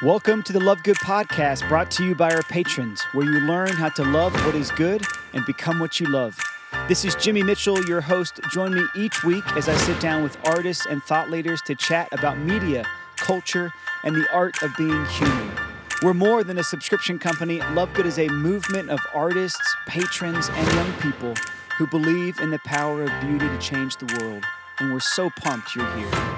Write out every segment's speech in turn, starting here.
Welcome to the Love Good podcast brought to you by our patrons, where you learn how to love what is good and become what you love. This is Jimmy Mitchell, your host. Join me each week as I sit down with artists and thought leaders to chat about media, culture, and the art of being human. We're more than a subscription company. Love Good is a movement of artists, patrons, and young people who believe in the power of beauty to change the world. And we're so pumped you're here.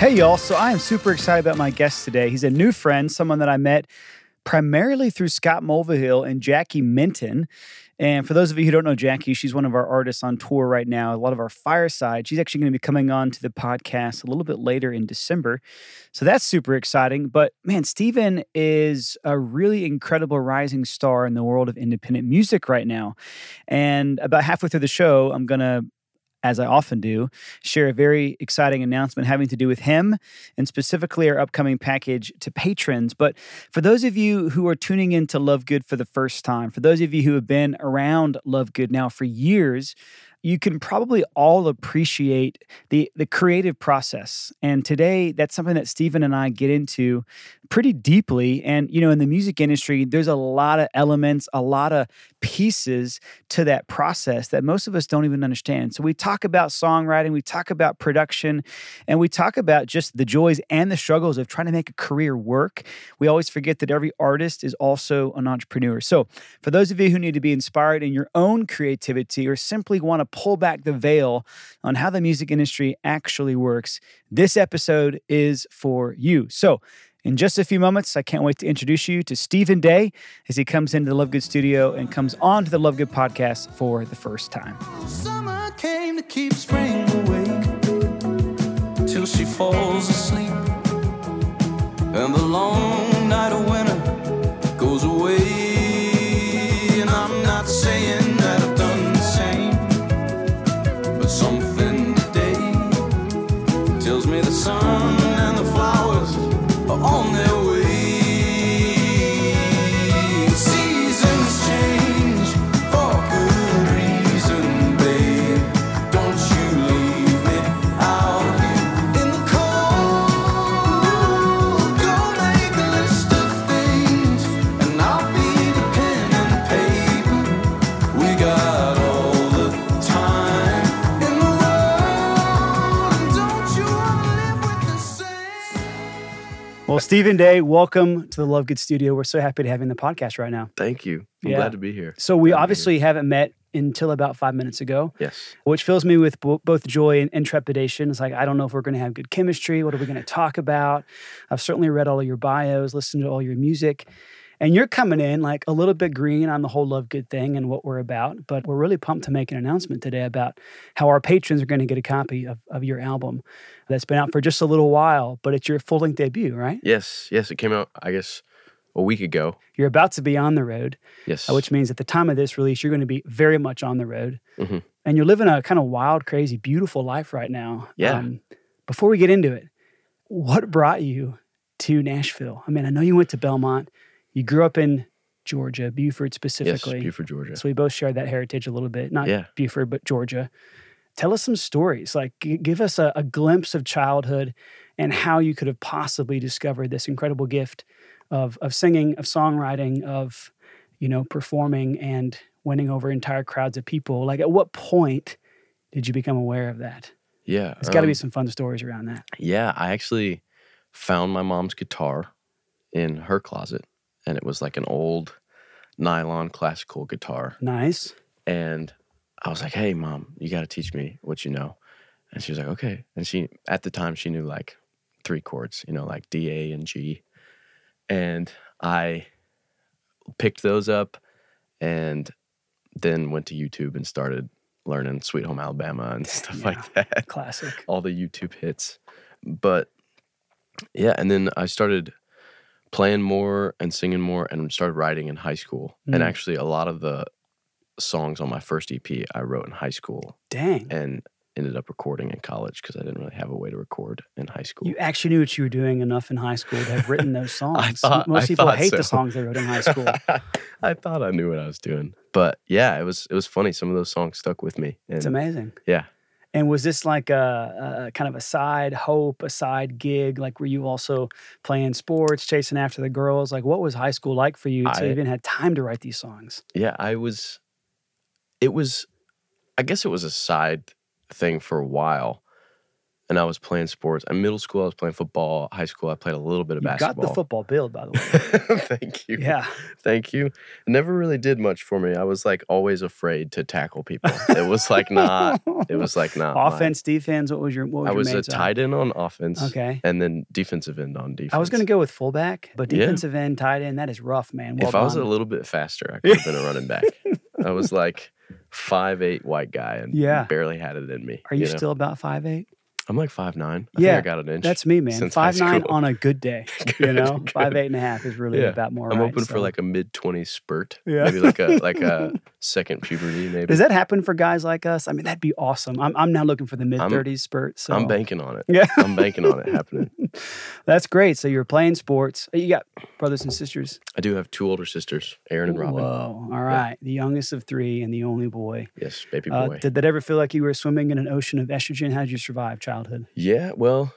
Hey, y'all. So I am super excited about my guest today. He's a new friend, someone that I met primarily through Scott Mulvahill and Jackie Minton. And for those of you who don't know Jackie, she's one of our artists on tour right now, a lot of our fireside. She's actually going to be coming on to the podcast a little bit later in December. So that's super exciting. But man, Stephen is a really incredible rising star in the world of independent music right now. And about halfway through the show, I'm going to as I often do, share a very exciting announcement having to do with him and specifically our upcoming package to patrons. But for those of you who are tuning in to Love Good for the first time, for those of you who have been around Love Good now for years, you can probably all appreciate the the creative process. And today that's something that Stephen and I get into pretty deeply. And you know, in the music industry, there's a lot of elements, a lot of pieces to that process that most of us don't even understand. So we talk about songwriting, we talk about production, and we talk about just the joys and the struggles of trying to make a career work. We always forget that every artist is also an entrepreneur. So for those of you who need to be inspired in your own creativity or simply want to pull back the veil on how the music industry actually works, this episode is for you. So, in just a few moments, I can't wait to introduce you to Stephen Day as he comes into the Love Good studio and comes on to the Love Good podcast for the first time. Summer came to keep spring awake till she falls asleep, and the long Well, Stephen Day, welcome to the Love Good studio. We're so happy to have you in the podcast right now. Thank you. I'm Yeah. glad to be here. So, we Glad to be here. obviously haven't met until about five minutes ago, Yes. which fills me with bo- both joy and, and trepidation. It's like, I don't know if we're going to have good chemistry. What are we going to talk about? I've certainly read all of your bios, listened to all your music. And you're coming in like a little bit green on the whole Love Good thing and what we're about. But we're really pumped to make an announcement today about how our patrons are going to get a copy of, of your album that's been out for just a little while, but it's your full length debut, right? Yes. Yes. It came out, I guess, a week ago. You're about to be on the road, Yes. uh, which means at the time of this release, you're going to be very much on the road. Mhm. And you're living a kind of wild, crazy, beautiful life right now. Yeah. before we get into it, what brought you to Nashville? I mean, I know you went to Belmont. You grew up in Georgia, Buford specifically. yes. Buford, Georgia. So we both share that heritage a little bit. Not Yeah. Buford, but Georgia. Tell us some stories. Like, g- give us a, a glimpse of childhood and how you could have possibly discovered this incredible gift of of singing, of songwriting, of you know performing and winning over entire crowds of people. Like, at what point did you become aware of that? yeah. There's got to be um, some fun stories around that. Yeah. I actually found my mom's guitar in her closet, and it was like an old nylon classical guitar. Nice. And I was like, hey, mom, you got to teach me what you know. And she was like, okay. And she, at the time, she knew like three chords, you know, like D, A, and G. And I picked those up and then went to YouTube and started learning Sweet Home Alabama and stuff Yeah. like that. Classic. All the YouTube hits. But yeah, and then I started playing more and singing more and started writing in high school. Mm. And actually, a lot of the songs on my first EP I wrote in high school. Dang. And ended up recording in college because I didn't really have a way to record in high school. You actually knew what you were doing enough in high school to have written those songs. thought- Most I people hate the songs they wrote in high school. I thought I knew what I was doing, but yeah, it was it was funny. Some of those songs stuck with me. It's amazing. Yeah, And was this like a, a kind of a side hope, a side gig? Like, were you also playing sports, chasing after the girls? Like, what was high school like for you to I- even had time to write these songs? yeah. I was. It was, I guess it was a side thing for a while, and I was playing sports. In middle school, I was playing football. High school, I played a little bit of basketball. Got the football build, by the way. Thank you. yeah. Thank you. It never really did much for me. I was like always afraid to tackle people. It was like not. It was like not. my- Offense, defense. What was your what was I your was a tight end on offense. Okay. And then defensive end on defense. I was going to go with fullback, but Yeah. defensive end, tight end, that is rough, man. Well if I was a little bit faster, I could have been a running back. I was like five eight white guy and Yeah. barely had it in me. Are you know? still about five eight? I'm like five nine. I Yeah, think I got an inch. That's me, man. Five nine on a good day. You know, good. five eight and a half is really Yeah. about more. I'm right, open for like a mid twenties spurt. Yeah. Maybe like a like a second puberty. Maybe. Does that happen for guys like us? I mean, that'd be awesome. I'm, I'm now looking for the mid 30s spurt. So I'm banking on it. Yeah. I'm banking on it happening. That's great. So you're playing sports. You got brothers and sisters. I do have two older sisters, Aaron and Robin. Whoa. All right. The youngest of three and the only boy. Yes, baby Uh, boy. did that ever feel like you were swimming in an ocean of estrogen? How did you survive childhood? yeah, well,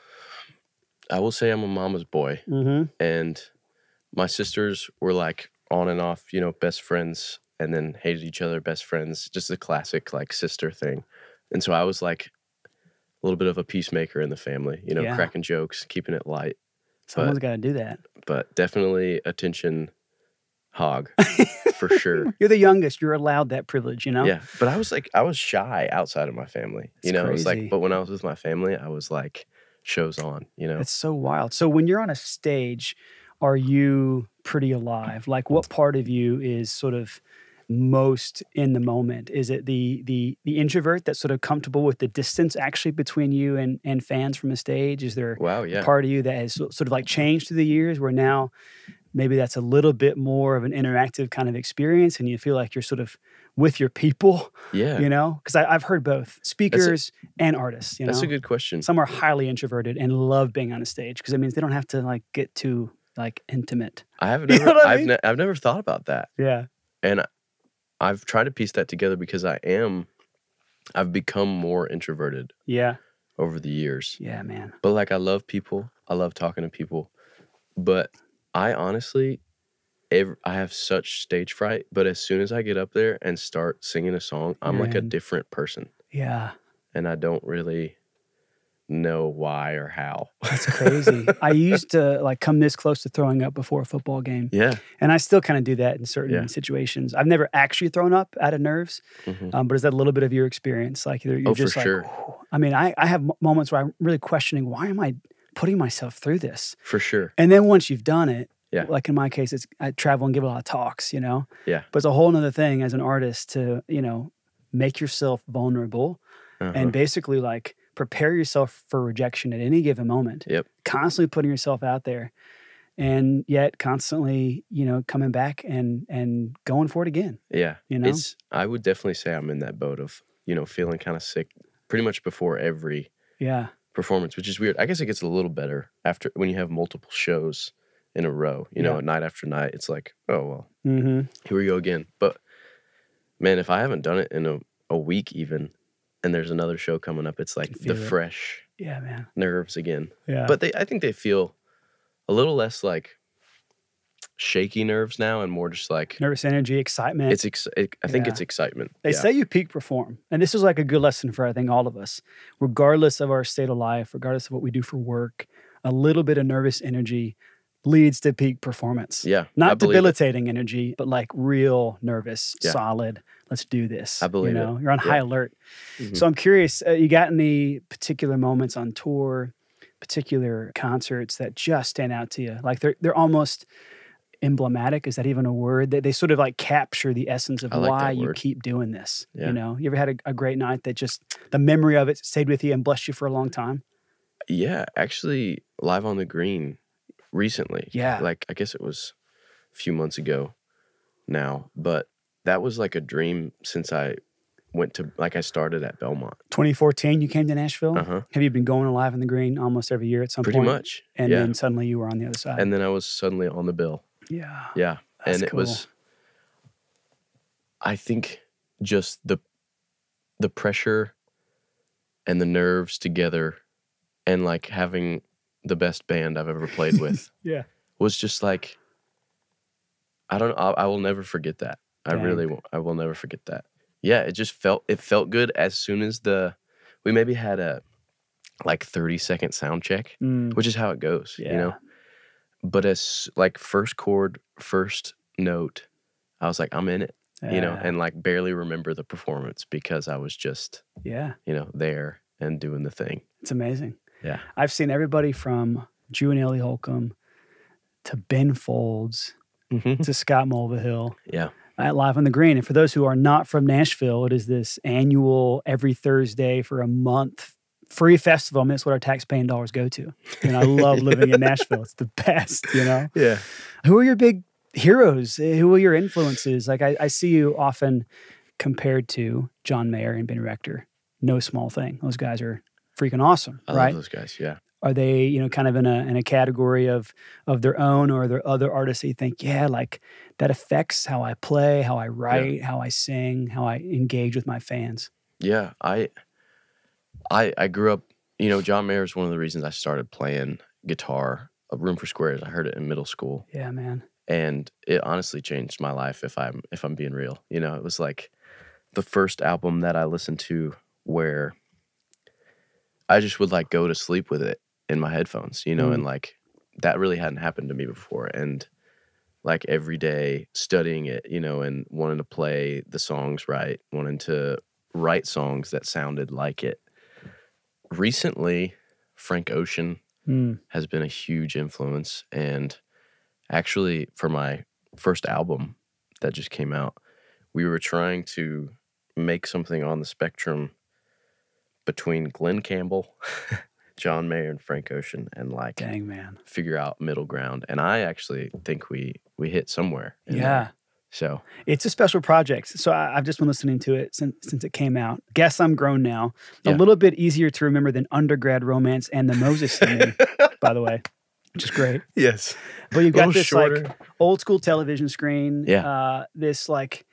I will say I'm a mama's boy. Mm-hmm. and my sisters were like on and off, you know, best friends, and then hated each other, best friends, just a classic like sister thing. And so I was like a little bit of a peacemaker in the family, you know, Yeah. cracking jokes, keeping it light, Someone's got to do that. but definitely attention hog for sure. You're the youngest. You're allowed that privilege, you know? Yeah, but I was like, I was shy outside of my family, you know. It's like, but when I was with my family, I was like, shows on, you know. It's so wild. So when you're on a stage, are you pretty alive? Like what part of you is sort of most in the moment? Is it the the the introvert that's sort of comfortable with the distance actually between you and and fans from a stage? Is there Wow, a yeah, part of you that has sort of like changed through the years where now maybe that's a little bit more of an interactive kind of experience and you feel like you're sort of with your people, yeah. you know? Because I've heard both speakers and artists, you know? That's a good question. some are highly introverted and love being on a stage because it means they don't have to like get too like intimate. I have You never, know I I've, mean? ne- I've never thought about that. Yeah. and I've tried to piece that together because I am I've become more introverted Yeah. over the years. Yeah, man. But like I love people. I love talking to people. But I honestly ev I have such stage fright, but as soon as I get up there and start singing a song, I'm You're like a different person Yeah. and I don't really know why or how. That's crazy. I used to like come this close to throwing up before a football game. yeah. And I still kind of do that in certain Yeah. situations. I've never actually thrown up out of nerves, Mhm. um, but is that a little bit of your experience? Like you're, you're Oh, for just like, sure. I mean, I, I have moments where I'm really questioning why am I putting myself through this? For sure. And then once you've done it, Yeah. like in my case, it's I travel and give a lot of talks, you know. Yeah. But it's a whole nother thing as an artist to, you know, make yourself vulnerable Uh-huh. and basically like prepare yourself for rejection at any given moment. Yep. Constantly putting yourself out there. And yet constantly, you know, coming back and and going for it again. Yeah. You know? It's I would definitely say I'm in that boat of, you know, feeling kind of sick pretty much before every Yeah. performance, which is weird. I guess it gets a little better after when you have multiple shows in a row, you know, Yeah. night after night. It's like, oh well, Mm-hmm. here we go again. But man, if I haven't done it in a, a week even and there's another show coming up, it's like the it. fresh Yeah, man. nerves again. Yeah. But they I think they feel a little less like shaky nerves now and more just like nervous energy, excitement. it's ex- it, I think Yeah. it's excitement. They yeah. say you peak perform. And this is like a good lesson for I think all of us, regardless of our state of life, regardless of what we do for work, a little bit of nervous energy leads to peak performance. yeah, Not believe it. debilitating energy, but like real nervous, Yeah. solid. Let's do this. I believe you it. know, You're on Yeah. high alert. Mhm. So I'm curious, uh, you got any particular moments on tour, particular concerts that just stand out to you? Like they're they're almost emblematic. Is that even a word? They, they sort of like capture the essence of like why you keep doing this. Yeah. You know, you ever had a, a great night that just the memory of it stayed with you and blessed you for a long time? Yeah, actually, live on the green recently. Yeah. Like, I guess it was a few months ago now, but that was like a dream since I went to like I started at Belmont. 2014, you came to Nashville. Uh huh. Have you been going alive in the green almost every year at some point? Pretty point? much. And yeah. then suddenly you were on the other side. and then I was suddenly on the bill. yeah. Yeah. That's and it was I think just the the pressure and the nerves together and like having the best band I've ever played with Yeah. was just like I don't I, I will never forget that. I really I will never forget that. Yeah, it just felt it felt good as soon as the we maybe had a like 30 second sound check, Mm, which is how it goes, you know. But as like first chord, first note, I was like I'm in it, you know, and like barely remember the performance because I was just, yeah. you know, there and doing the thing. It's amazing. Yeah. I've seen everybody from Drew and Ellie Holcomb to Ben Folds to Scott Mulvahill yeah. At Live on the Green. And for those who are not from Nashville, it is this annual every Thursday for a month free festival. I mean, it's what our tax paying dollars go to. And I love living in Nashville. It's the best, you know? Yeah. Who are your big heroes? Who are your influences? Like I, I see you often compared to John Mayer and Ben Rector. No small thing. Those guys are freaking awesome, I right? love those guys. Yeah. Are they, you know, kind of in a in a category of of their own, or are there other artists that you think, yeah, like that affects how I play, how I write, how I sing, how I engage with my fans? Yeah, I, I, I grew up. You know, John Mayer is one of the reasons I started playing guitar. A Room for Squares. I heard it in middle school, Yeah, man. and it honestly changed my life. If I'm if I'm being real, you know, it was like the first album that I listened to where I just would like go to sleep with it in my headphones, you know, and like that really hadn't happened to me before, and like every day studying it, you know, and wanting to play the songs right, wanting to write songs that sounded like it. Recently, Frank Ocean Mm, has been a huge influence. And actually, for my first album that just came out, we were trying to make something on the spectrum between Glen Campbell, John Mayer, and Frank Ocean, and like dang, man. figure out middle ground. And I actually think we we hit somewhere. in there. Yeah. So It's a special project. So I, I've just been listening to it since since it came out. Guess I'm grown now. A little bit easier to remember than undergrad romance and the Moses singing, by the way, which is great. yes, But you've got this like shorter. old school television screen. Yeah. Uh, this like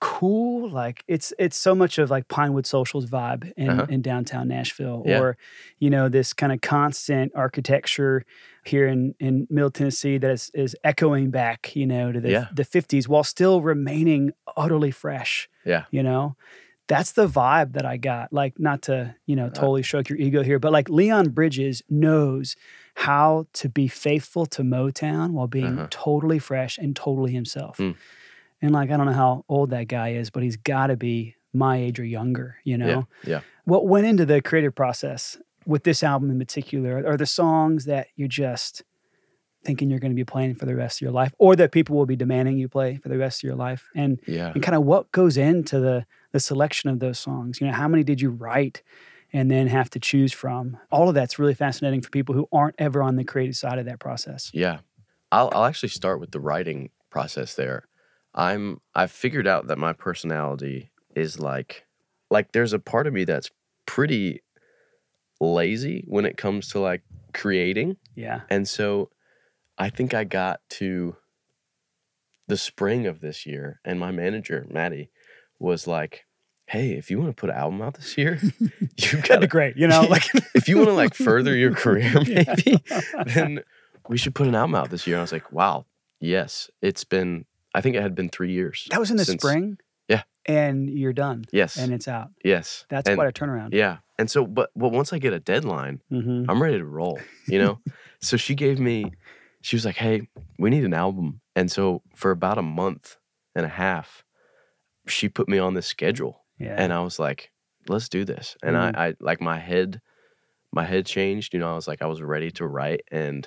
cool, like it's it's so much of like Pinewood Socials vibe in, Uh-huh. in downtown Nashville, Yeah. or you know this kind of constant architecture here in in Middle Tennessee that is is echoing back, you know, to the Yeah. the fifties while still remaining utterly fresh. Yeah. You know. That's the vibe that I got. Like, not to, you know, totally stroke your ego here, but like Leon Bridges knows how to be faithful to Motown while being Uh-huh. totally fresh and totally himself. Mm. And like, I don't know how old that guy is, but he's got to be my age or younger, you know? yeah, yeah. What went into the creative process with this album in particular? Are the songs that you're just thinking you're going to be playing for the rest of your life or that people will be demanding you play for the rest of your life? And Yeah. and kind of what goes into the the selection of those songs. You know, how many did you write and then have to choose from? All of that's really fascinating for people who aren't ever on the creative side of that process. Yeah. I'll I'll actually start with the writing process there. I'm I've figured out that my personality is like like there's a part of me that's pretty lazy when it comes to like creating. Yeah. And so I think I got to the spring of this year and my manager, Maddie, was like, Hey, if you want to put an album out this year, you've got be great. You know, like if you want to like further your career, maybe, then we should put an album out this year. And I was like, wow, yes. It's been, I think it had been three years. that was in the since- spring. Yeah. And you're done. Yes. And it's out. yes. That's and, quite a turnaround. Yeah. And so, but, but once I get a deadline, Mm-hmm. I'm ready to roll, you know? so she gave me, she was like, hey, we need an album. And so for about a month and a half, she put me on this schedule. Yeah. and I was like, let's do this. And Mm. I, I like my head, my head changed. You know, I was like, I was ready to write, and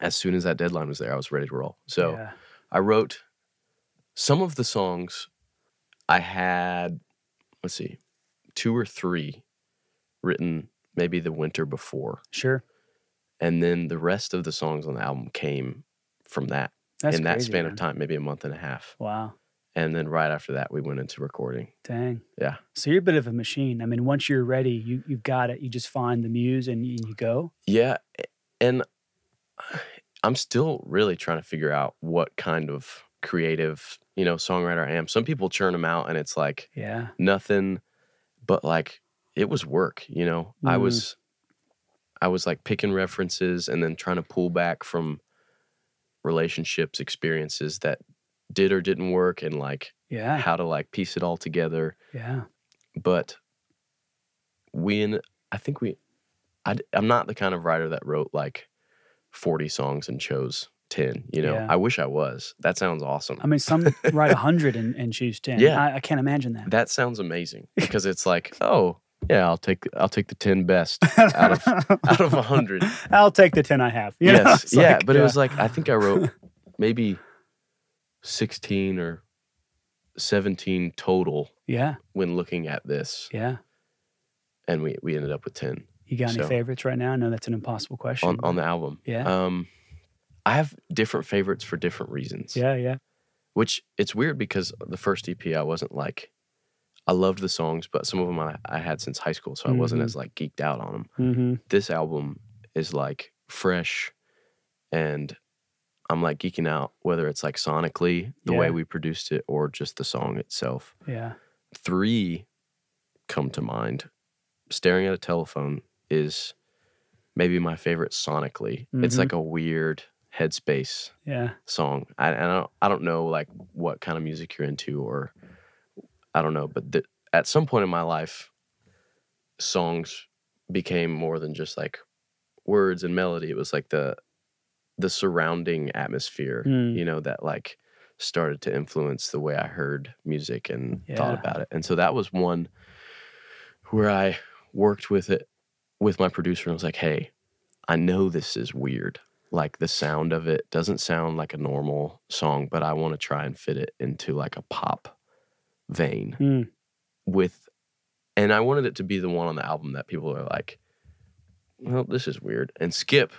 as soon as that deadline was there, I was ready to roll. So yeah. I wrote some of the songs. I had, let's see, two or three written maybe the winter before, Sure. and then the rest of the songs on the album came from that That's in that crazy, span man. of time, maybe a month and a half. Wow. And then right after that, we went into recording. Dang. Yeah. So you're a bit of a machine. I mean, once you're ready, you you've got it. You just find the muse and you, you go. Yeah. And I'm still really trying to figure out what kind of creative, you know, songwriter I am. Some people churn them out and it's like Yeah. nothing, but like it was work, you know. I Mm. was I was like picking references and then trying to pull back from relationships, experiences that did or didn't work and like Yeah. how to like piece it all together. Yeah. But we, in, I think we, I, I, am not the kind of writer that wrote like 40 songs and chose 10. You know, Yeah. I wish I was. That sounds awesome. I mean, some write a hundred and, and choose ten. Yeah. I, I can't imagine that. that sounds amazing because it's like, oh, yeah, I'll take I'll take the 10 best out of out of 100. I'll take the ten I have. you yes. Yeah, like, but it was like I think I wrote maybe 16 or 17 total yeah, when looking at this yeah. and we we ended up with 10 You got any So- favorites right now? I know that's an impossible question. on on the album. Yeah. Um I have different favorites for different reasons. yeah, yeah, Which it's weird because the first EP I wasn't like I loved the songs, but some of them I, I had since high school, so I wasn't Mhm. as like geeked out on them. mm-hmm. This album is like fresh and I'm like geeking out whether it's like sonically the way we produced it or just the song itself. yeah, Three come to mind. Staring at a telephone is maybe my favorite sonically. It's Mhm. like a weird headspace yeah. song. I, I don't I don't know like what kind of music you're into or I don't know, but th- at some point in my life, songs became more than just like words and melody. It was like the the surrounding atmosphere, Mm. you know, that like started to influence the way I heard music and thought about it. And so that was one where I worked with it with my producer and was like, hey, I know this is weird. Like the sound of it doesn't sound like a normal song, but I want to try and fit it into like a pop vein Mm. with and I wanted it to be the one on the album that people are like, well, this is weird and skip.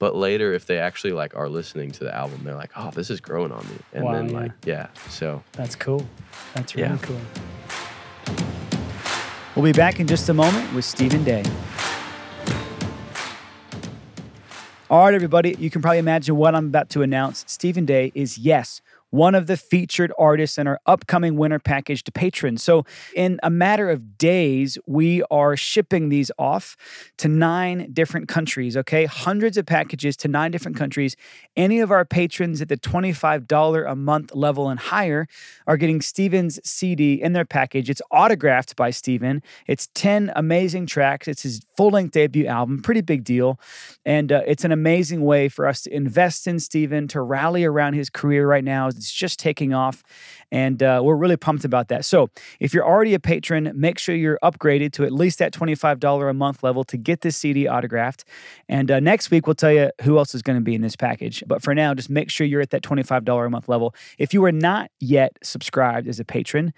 But later, if they actually like are listening to the album, they're like, oh, this is growing on me. And Wow, then yeah. like, yeah. So That's cool. That's really Yeah. cool. We'll be back in just a moment with Stephen Day. All right, everybody, you can probably imagine what I'm about to announce. Stephen Day is, yes, one of the featured artists in our upcoming winter package to patrons. So, in a matter of days, we are shipping these off to nine different countries, okay? Hundreds of packages to nine different countries. Any of our patrons at the $25 a month level and higher are getting Stephen's CD in their package. It's autographed by Stephen. It's 10 amazing tracks. It's his full length debut album, pretty big deal. And uh, it's an amazing way for us to invest in Stephen, to rally around his career right now. It's just taking off. And uh, we're really pumped about that. So if you're already a patron, make sure you're upgraded to at least that $25 a month level to get this CD autographed. And uh, next week, we'll tell you who else is going to be in this package. But for now, just make sure you're at that $25 a month level. If you are not yet subscribed as a patron,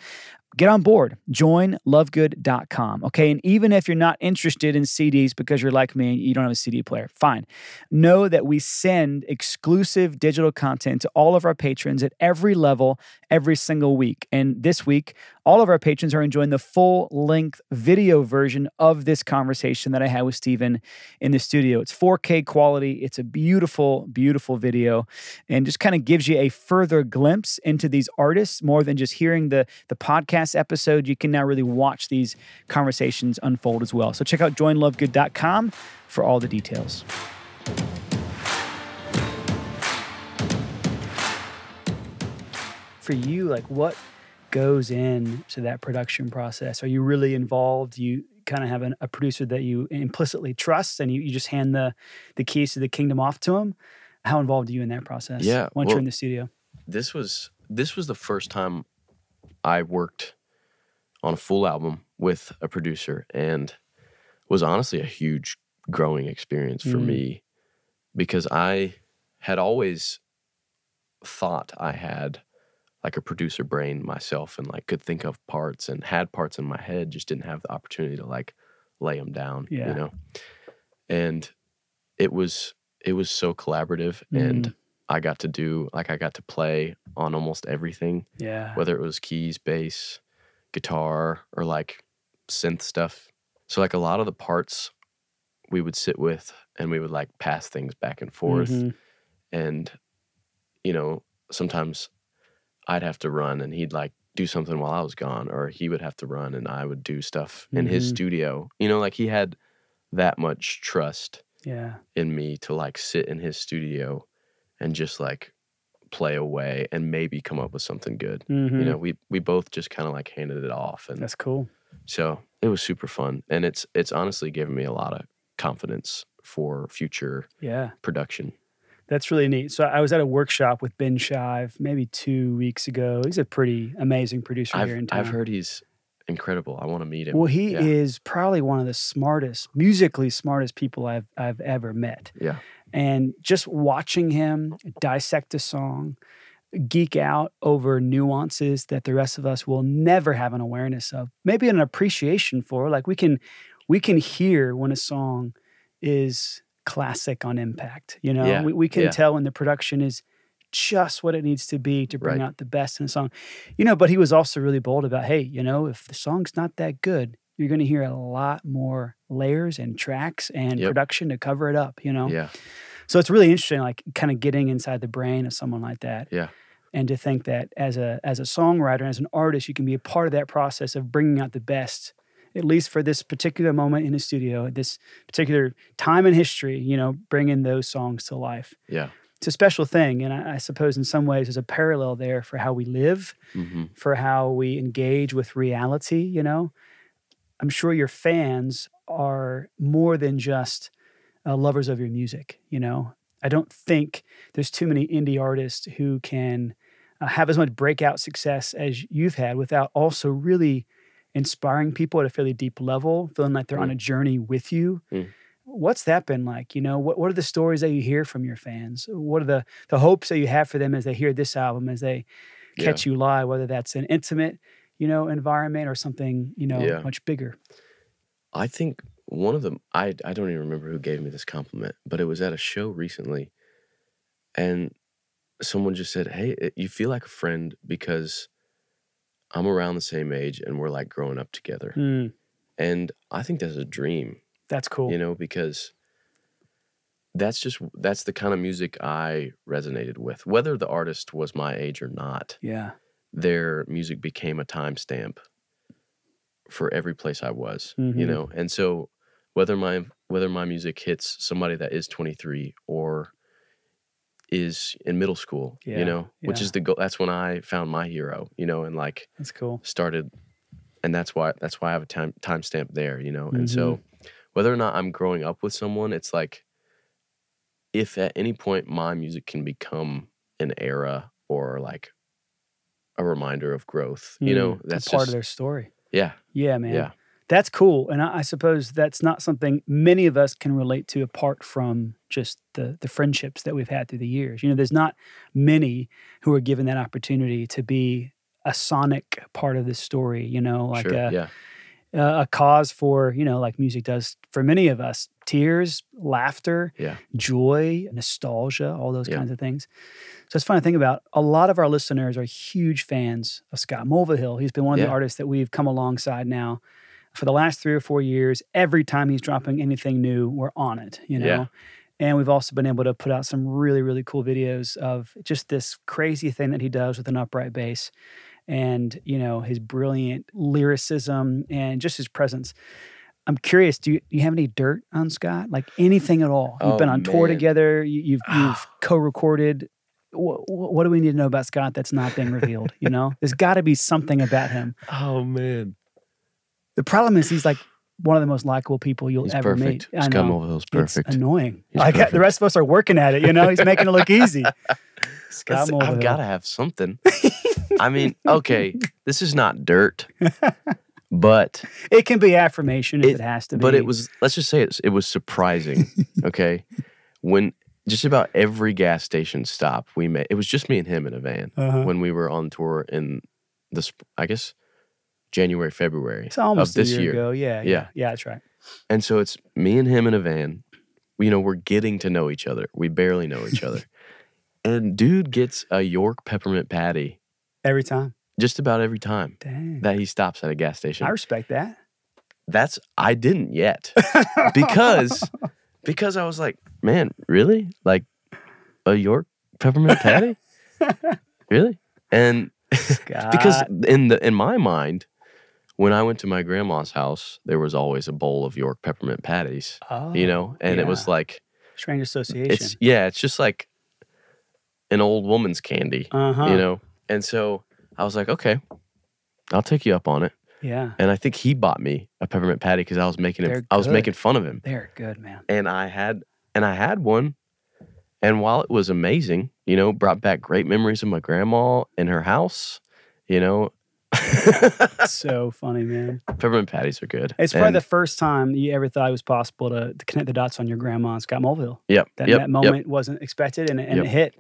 get on board. Joinlovegood.com okay? And even if you're not interested in cds because you're like me and you don't have a cd player fine. Know that we send exclusive digital content to all of our patrons at every level every single week. And this week all of our patrons are enjoying the full length video version of this conversation that i had with Stephen in the studio. It's 4k quality. It's a beautiful beautiful video and just kind of gives you a further glimpse into these artists. More than just hearing the the podcast episode you can now really watch these conversations unfold as well. So check out joinlovegood.com for all the details. For you like what goes in to that production process? Are you really involved? You kind of have an, a producer that you implicitly trust and you, you just hand the the keys to the kingdom off to him how involved are you in that process Yeah, once well- you're in the studio? This was this was the first time I worked on a full album with a producer and was honestly a huge growing experience for Mm. me because I had always thought I had like a producer brain myself and like could think of parts and had parts in my head just didn't have the opportunity to like lay them down Yeah. you know and it was it was so collaborative and I got to do like I got to play on almost everything, Yeah. whether it was keys, bass, guitar, or like synth stuff. So like a lot of the parts we would sit with and we would like pass things back and forth Mhm. and you know sometimes i'd have to run and he'd like do something while i was gone or he would have to run and i would do stuff in his Mhm. studio you know like he had that much trust Yeah. in me to like sit in his studio and just like play away and maybe come up with something good Mhm. you know we we both just kind of like handed it off and That's cool. so it was super fun and it's it's honestly given me a lot of confidence for future Yeah. production That's really neat. So I was at a workshop with Ben Shive maybe two weeks ago. He's a pretty amazing producer I've, here in town. I've heard he's incredible. I want to meet him. Well, he Yeah. is probably one of the smartest, musically smartest people I've I've ever met. Yeah. And just watching him dissect a song, geek out over nuances that the rest of us will never have an awareness of, maybe an appreciation for. Like we can we can hear when a song is classic on impact. You know, Yeah, we, we can yeah. tell when the production is just what it needs to be to bring Right. out the best in a song. You know, but he was also really bold about, hey, you know, if the song's not that good, you're going to hear a lot more layers and tracks and Yep. production to cover it up, you know? Yeah. So it's really interesting, like kind of getting inside the brain of someone like that. Yeah. And to think that as a as a songwriter, as an artist, you can be a part of that process of bringing out the best, at least for this particular moment in the studio, at this particular time in history. You know, bringing those songs to life. Yeah. It's a special thing, and I, I suppose in some ways there's a parallel there for how we live, hmm for how we engage with reality. You know, I'm sure your fans are more than just uh, lovers of your music. You know, I don't think there's too many indie artists who can uh, have as much breakout success as you've had without also really inspiring people at a fairly deep level, feeling like they're on Mm. a journey with you. Mm. What's that been like? You know, what, what are the stories that you hear from your fans? What are the, the hopes that you have for them as they hear this album, as they Yeah. catch you live, whether that's an intimate, you know, environment or something, you know, Yeah. much bigger? I think one of them, I, I don't even remember who gave me this compliment, but it was at a show recently. And someone just said, Hey, you feel like a friend because I'm around the same age and we're like growing up together. Mm, And I think that's a dream. that's cool. you know because that's just that's the kind of music i resonated with whether the artist was my age or not yeah. their music became a timestamp for every place i was Mhm. you know and so whether my whether my music hits somebody that is 23 or is in middle school Yeah, you know which is the goal that's when i found my hero you know and like That's cool. started and that's why that's why I have a time timestamp there, you know. And Mm-hmm. so whether or not I'm growing up with someone, it's like if at any point my music can become an era or like a reminder of growth, you know, Mm, that's part just of their story. yeah, Yeah, man. yeah, That's cool. And I, I suppose that's not something many of us can relate to apart from just the the friendships that we've had through the years. You know, there's not many who are given that opportunity to be a sonic part of this story, you know, like sure, a, yeah, a, a cause for, you know, like music does for many of us, tears, laughter, yeah, joy, nostalgia, all those Yeah. kinds of things. So it's fun to think about. A lot of our listeners are huge fans of Scott Mulvahill. He's been one of the artists that we've come alongside now for the last three or four years. Every time he's dropping anything new, we're on it, you know? Yeah. And we've also been able to put out some really, really cool videos of just this crazy thing that he does with an upright bass and, you know, his brilliant lyricism and just his presence. I'm curious, do you, do you have any dirt on Scott? Like anything at all? You've oh, been Oh, on tour together, you, you've, you've co recorded. What, what do we need to know about Scott that's not being revealed? You know, there's got to be something about him. Oh man, The problem is he's like one of the most likable people you'll he's ever perfect. meet. I Scott know. Mulvahill's It's perfect. annoying. He's like the rest of us are working at it. You know, he's making it look easy. Scott I've got to have something. I mean, okay, this is not dirt, but It can be affirmation if it, It- has to be. but it was let's just say it, it was surprising okay when just about every gas station stop we made it was just me and him in a van Uh-huh. when we were on tour in the i guess january february It's almost of this a year, year ago. Yeah, yeah, Yeah. yeah. That's right. and so it's me and him in a van you know we're getting to know each other we barely know each other and dude gets a York peppermint patty Every time. just about every time Dang. that he stops at a gas station. I respect that. That's I didn't yet because because I was like, man, really? Like a York peppermint patty? really? And because in the in my mind, when I went to my grandma's house, there was always a bowl of York peppermint patties. oh, you know, and it was like strange association. it's yeah, it's just like an old woman's candy, uh-huh. you know. And so I was like, okay, I'll take you up on it. Yeah. And I think he bought me a peppermint patty because I was making him, I was making fun of him, They're good, man. and I had and I had one, and while it was amazing, you know, brought back great memories of my grandma and her house, you know. so funny, man. peppermint patties are good. It's probably And- the first time you ever thought it was possible to, to connect the dots on your grandma in Scott Mulvahill. yep, That, yep, that yep. moment wasn't expected and, it- and Yep. it hit.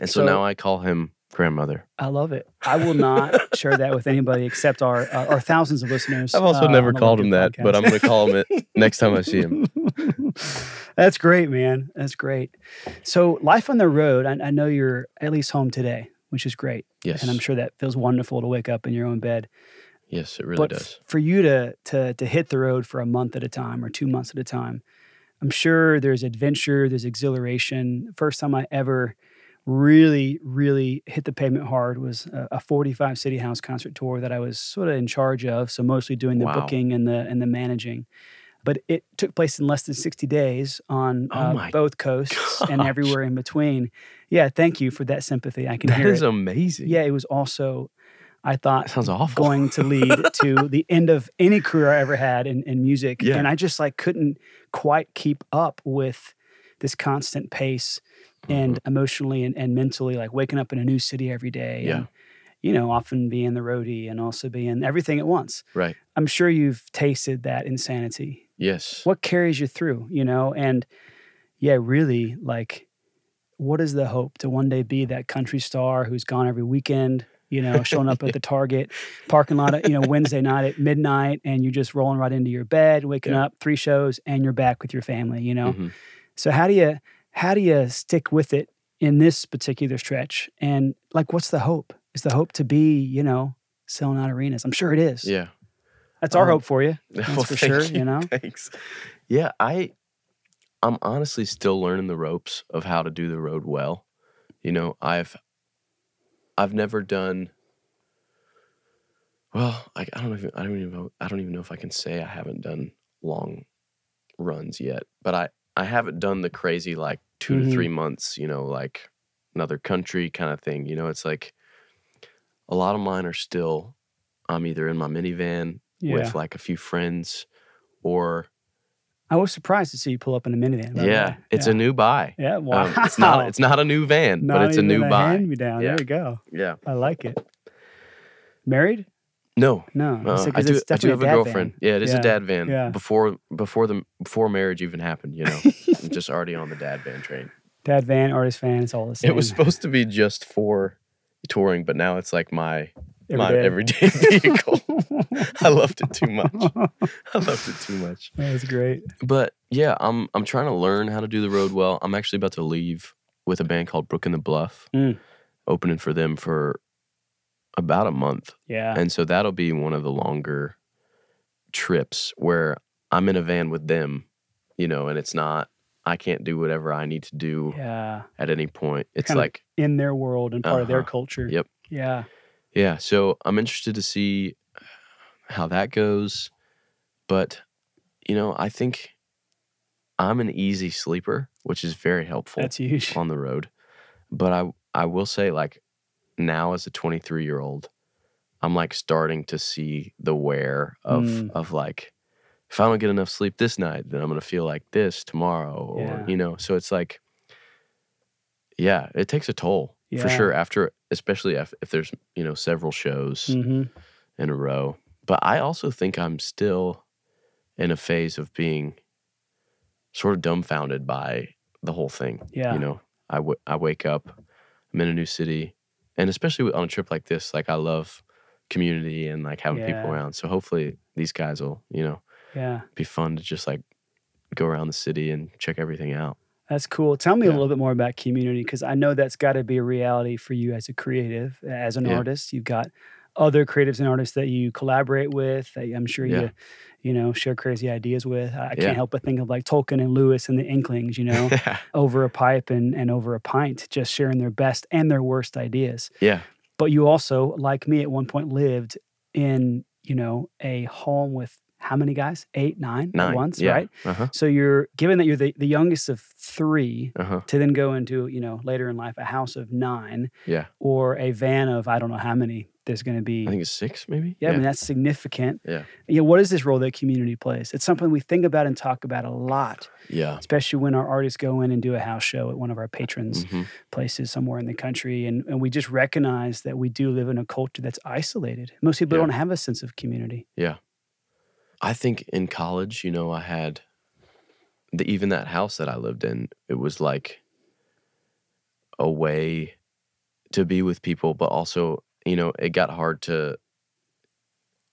And so, so- now I call him grandmother. I love it. I will not share that with anybody except our uh, our thousands of listeners. I've also uh, never called Love him Good that, but. I'm going to call him it next time I see him. That's great, man. That's great. So, life on the road, I, I know you're at least home today, which is great. Yes. And I'm sure that feels wonderful to wake up in your own bed. Yes, it really but f- does. for you to, to, to hit the road for a month at a time or two months at a time, I'm sure there's adventure, there's exhilaration. First time I ever really, really hit the pavement hard was a, a 45 City House concert tour that I was sort of in charge of. So, mostly doing the Wow. booking and the, and the managing but it took place in less than 60 days on Oh uh, both coasts and everywhere in between. Yeah, thank you for that sympathy. I can That hear is it. amazing. yeah, it was also, I thought, That sounds awful. going to lead to the end of any career I ever had in, in music. Yeah. And I just like couldn't quite keep up with this constant pace and Mm-hmm. emotionally and, and mentally, like waking up in a new city every day. Yeah. And, you know, often being the roadie and also being everything at once. Right. I'm sure you've tasted that insanity Yes. what carries you through you know and yeah really like what is the hope to one day be that country star who's gone every weekend you know showing up at the target parking lot at you know wednesday night at midnight and you're just rolling right into your bed waking Yeah. up three shows and you're back with your family you know Mhm. so how do you how do you stick with it in this particular stretch and like what's the hope is the hope to be you know selling out arenas i'm sure it is Yeah. that's our Um, hope for you that's Well, for sure you know Thanks. Yeah, I I'm honestly still learning the ropes of how to do the road well. You know, I've I've never done well, I, I don't even I don't even know I don't even know if I can say I haven't done long runs yet, but I I haven't done the crazy like 2 Mhm. to 3 months, you know, like another country kind of thing. You know, it's like a lot of mine are still I'm either in my minivan yeah with like a few friends or I was surprised to see you pull up in a minivan. yeah it's a new buy yeah. Wow. um, it's not it's not a new van Not but it's a new buy Hand me down. Yeah. There you go. yeah I like it. Married? no No. uh, It's like- I do, I do have a dad girlfriend van. yeah it is Yeah, a dad van yeah. before before the before marriage even happened you know I'm just already on the dad van train Dad van, artist van. It's all the same. it was supposed to be just for touring but now it's like my Every my day. everyday vehicle i loved it too much i loved it too much That was great. but yeah i'm i'm trying to learn how to do the road well i'm actually about to leave with a band called Brook and the Bluff Mm. opening for them for about a month Yeah. and so that'll be one of the longer trips where i'm in a van with them you know and it's not i can't do whatever i need to do yeah. at any point it's Kinda like In their world and part of their Uh-huh. culture. Yep. Yeah. Yeah so i'm interested to see how that goes but you know i think i'm an easy sleeper which is very helpful That's huge. on the road. But I I will say like now as a 23 year old, I'm like starting to see the wear of Mm. of like if I don't get enough sleep this night, then I'm gonna feel like this tomorrow, or Yeah. you know. So it's like, yeah, it takes a toll Yeah. for sure. After especially if, if there's you know several shows hmm in a row. But I also think I'm still in a phase of being sort of dumbfounded by the whole thing. Yeah. You know, I, w- I wake up, I'm in a new city, and especially on a trip like this, like I love community and like having people around. So hopefully these guys will, you know, Yeah. be fun to just like go around the city and check everything out. That's cool. Tell me a little bit more about community because I know that's got to be a reality for you as a creative, as an Yeah. artist. You've got other creatives and artists that you collaborate with. That I'm sure Yeah. you, you know, share crazy ideas with. I I can't help but think of like Tolkien and Lewis and the Inklings. You know, over a pipe and and over a pint, just sharing their best and their worst ideas. yeah. But you also, like me, at one point lived in you know a home with how many guys? Eight, nine, Nine. at once, yeah. right? Uh-huh. So you're given that you're the, the youngest of three Uh-huh. to then go into, you know, later in life a house of nine Yeah. or a van of I don't know how many there's going to be. I think it's six, maybe. yeah, I mean that's significant. Yeah. You know, what is this role that community plays? It's something we think about and talk about a lot, yeah. especially when our artists go in and do a house show at one of our patrons' Mhm. places somewhere in the country, and and we just recognize that we do live in a culture that's isolated. Most people Yeah. don't have a sense of community. I think in college, you know, I had the, even that house that I lived in, it was like a way to be with people, but also, you know, it got hard to,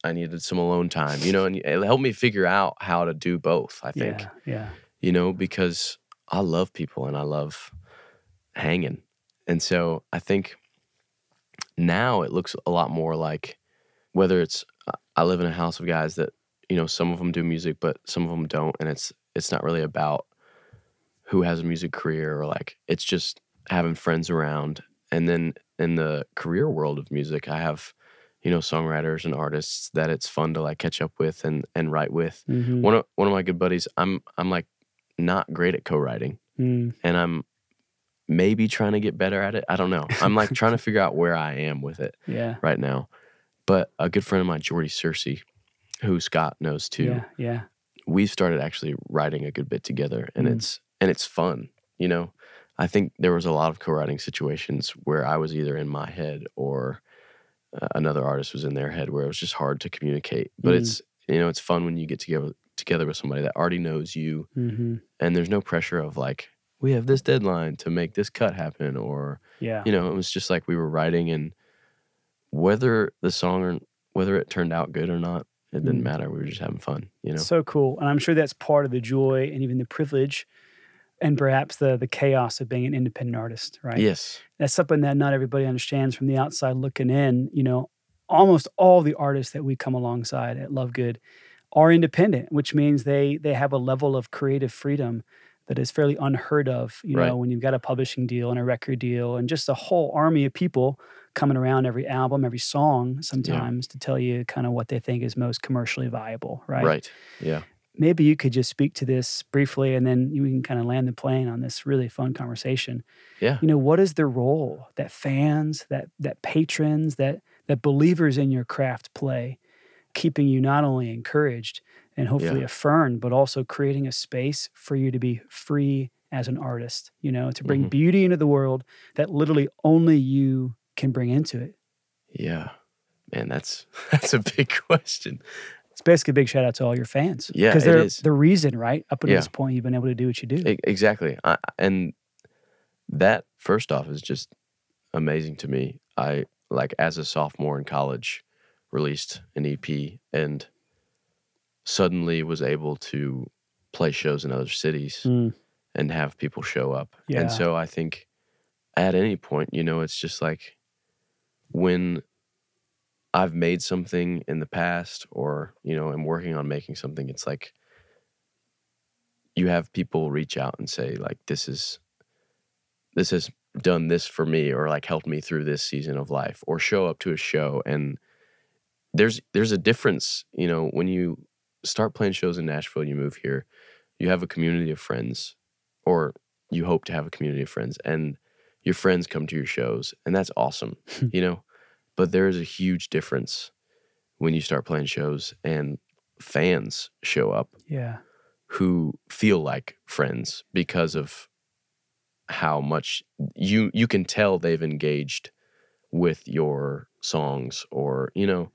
I needed some alone time, you know, and it helped me figure out how to do both, I think, Yeah, yeah, you know, because I love people and I love hanging. And so I think now it looks a lot more like whether it's I live in a house of guys that you know some of them do music but some of them don't and it's it's not really about who has a music career or like it's just having friends around. And then in the career world of music I have you know songwriters and artists that it's fun to like catch up with and and write with. Mhm. one of one of my good buddies I'm I'm like not great at co-writing. Mm, and I'm maybe trying to get better at it. I don't know. I'm like trying to figure out where I am with it yeah, right now. But a good friend of mine, Jordy Searcy, who Scott knows too, yeah, yeah. we've started actually writing a good bit together, and Mm. it's and it's fun. You know, I think there was a lot of co-writing situations where I was either in my head or uh, another artist was in their head, where it was just hard to communicate. But Mm. it's you know it's fun when you get together together with somebody that already knows you, hmm and there's no pressure of like we have this deadline to make this cut happen or Yeah. you know, it was just like we were writing, and whether the song or whether it turned out good or not, it didn't Mm. matter. We were just having fun, you know. So cool. And I'm sure that's part of the joy and even the privilege and perhaps the the chaos of being an independent artist, right? Yes, That's something that not everybody understands from the outside looking in. You know, almost all the artists that we come alongside at Love Good are independent, which means they they have a level of creative freedom that is fairly unheard of, you Right. know, when you've got a publishing deal and a record deal and just a whole army of people coming around every album, every song sometimes to tell you kind of what they think is most commercially viable, right. Right. Yeah, maybe you could just speak to this briefly and then you can kind of land the plane on this really fun conversation Yeah. you know what is the role that fans that that patrons that that believers in your craft play keeping you not only encouraged and hopefully Yeah. affirmed but also creating a space for you to be free as an artist you know to bring Mhm. beauty into the world that literally only you can bring into it yeah. Man, that's that's a big question. it's basically a big shout out to all your fans Yeah, because they're is. the reason right up until Yeah. this point you've been able to do what you do exactly, I, and that first off is just amazing to me. I like as a sophomore in college, released an EP and suddenly was able to play shows in other cities. Mm, and have people show up. Yeah. And so I think at any point, you know, it's just like when I've made something in the past or, you know, I'm working on making something, it's like you have people reach out and say, like, this is this has done this for me or like helped me through this season of life or show up to a show and there's there's a difference, you know, when you start playing shows in Nashville, you move here, you have a community of friends or you hope to have a community of friends and your friends come to your shows and that's awesome you know? But there is a huge difference when you start playing shows and fans show up yeah. who feel like friends because of how much you you can tell they've engaged with your songs or you know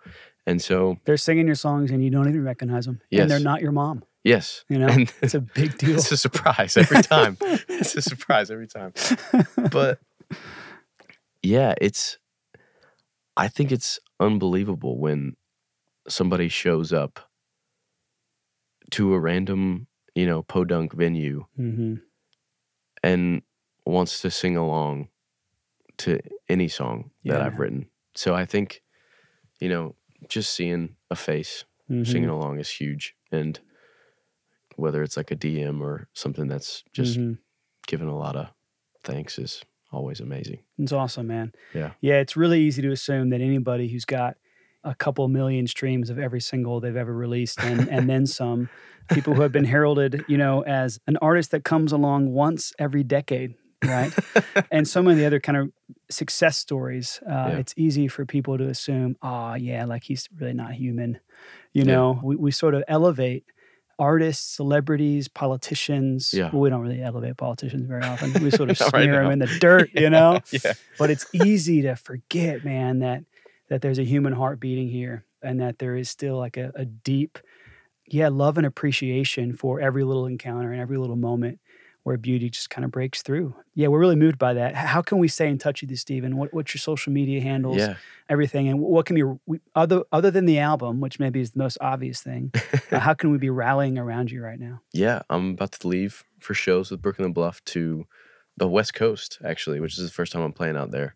and so they're singing your songs and you don't even recognize them Yes. and they're not your mom. Yes. You know? And it's a big deal. it's a surprise every time. It's a surprise every time. But yeah, it's I think it's unbelievable when somebody shows up to a random, you know, podunk venue hmm and wants to sing along to any song that Yeah. I've written. So I think, you know, just seeing a face Mhm. singing along is huge. And whether it's like a DM or something that's just Mhm. given a lot of thanks is always amazing. It's awesome, man. Yeah. Yeah, it's really easy to assume that anybody who's got a couple million streams of every single they've ever released and, and then some, people who have been heralded, you know, as an artist that comes along once every decade, right? and so many other kind of success stories, uh, Yeah. it's easy for people to assume, oh, yeah, like he's really not human. You Yeah. know, we, we sort of elevate artists, celebrities, politicians. Yeah. Well, we don't really elevate politicians very often. We sort of Not right smear them in the dirt, you know? yeah. but it's easy to forget man that that there's a human heart beating here and that there is still like a, a deep yeah love and appreciation for every little encounter and every little moment where beauty just kind of breaks through yeah we're really moved by that how can we stay in touch with you stephen what, what's your social media handles Yeah. everything and what can be we, other other than the album which maybe is the most obvious thing uh, how can we be rallying around you right now Yeah. I'm about to leave for shows with Brook and the Bluff to the West Coast, actually, which is the first time I'm playing out there.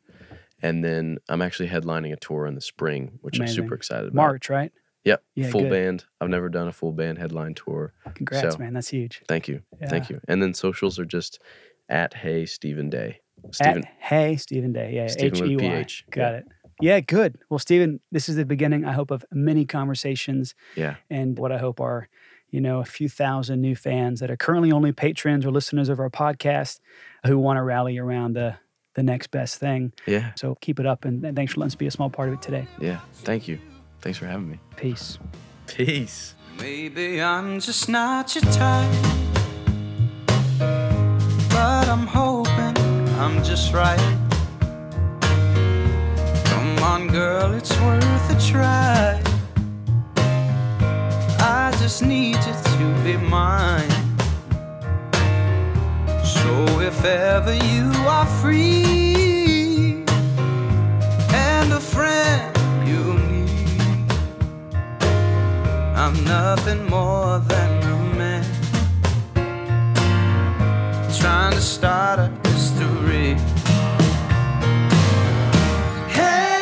And then I'm actually headlining a tour in the spring, which I'm super excited about. march right Yep. Yeah, full good. band. I've never done a full band headline tour. congrats So, man that's huge Thank you. Yeah. Thank you. And then socials are just at Hey Stephen Day. At Stephen. Hey Stephen Day. Yeah, H E Y. Got yeah. it. Yeah, good. Well, Stephen, this is the beginning, I hope, of many conversations Yeah. and what I hope are, you know, a few thousand new fans that are currently only patrons or listeners of our podcast who want to rally around the the next best thing. Yeah. So keep it up and, and thanks for letting us be a small part of it today. Yeah. Thank you. Thanks for having me. Peace. Peace. Maybe I'm just not your type. But I'm hoping I'm just right. Come on, girl, it's worth a try. I just need you to be mine. So if ever you are free and a friend you need. I'm nothing more than a man trying to start a history. Hey,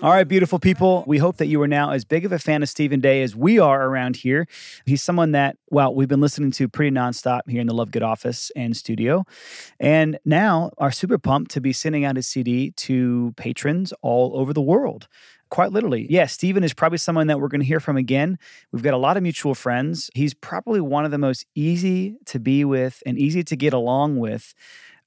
All right, beautiful people. We hope that you are now as big of a fan of Stephen Day as we are around here. He's someone that, well, we've been listening to pretty nonstop here in the Love Good office and studio. And now are super pumped to be sending out his CD to patrons all over the world. Quite literally. Yeah, Stephen is probably someone that we're going to hear from again. We've got a lot of mutual friends. He's probably one of the most easy to be with and easy to get along with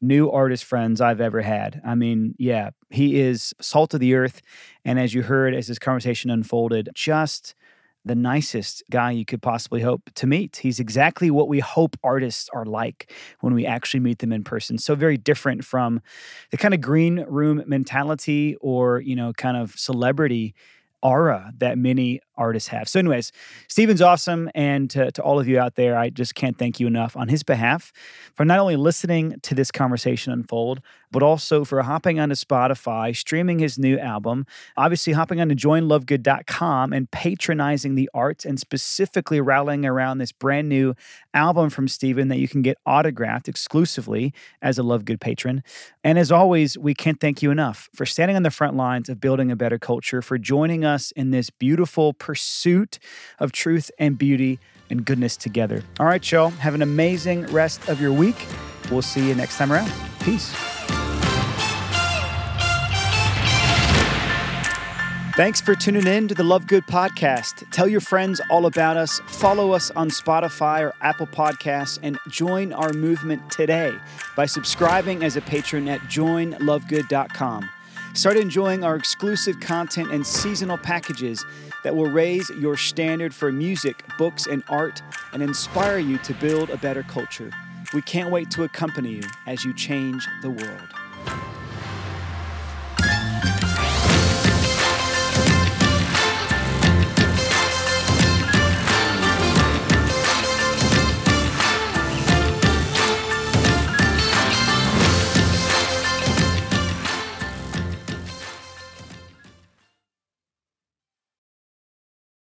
new artist friends I've ever had. I mean, yeah, he is salt of the earth. And as you heard as this conversation unfolded, just the nicest guy you could possibly hope to meet. He's exactly what we hope artists are like when we actually meet them in person. So very different from the kind of green room mentality or, you know, kind of celebrity aura that many artists have. So, anyways, Stephen's awesome. And to, to all of you out there, I just can't thank you enough on his behalf for not only listening to this conversation unfold, but also for hopping onto Spotify, streaming his new album, obviously hopping onto joinlovegood.com and patronizing the arts and specifically rallying around this brand new album from Steven that you can get autographed exclusively as a Love Good patron. And as always, we can't thank you enough for standing on the front lines of building a better culture, for joining us in this beautiful pursuit of truth and beauty and goodness together. All right, y'all, have an amazing rest of your week. We'll see you next time around. Peace. Thanks for tuning in to the Love Good podcast. Tell your friends all about us. Follow us on Spotify or Apple Podcasts and join our movement today by subscribing as a patron at joinlovegood.com. Start enjoying our exclusive content and seasonal packages that will raise your standard for music, books, and art and inspire you to build a better culture. We can't wait to accompany you as you change the world.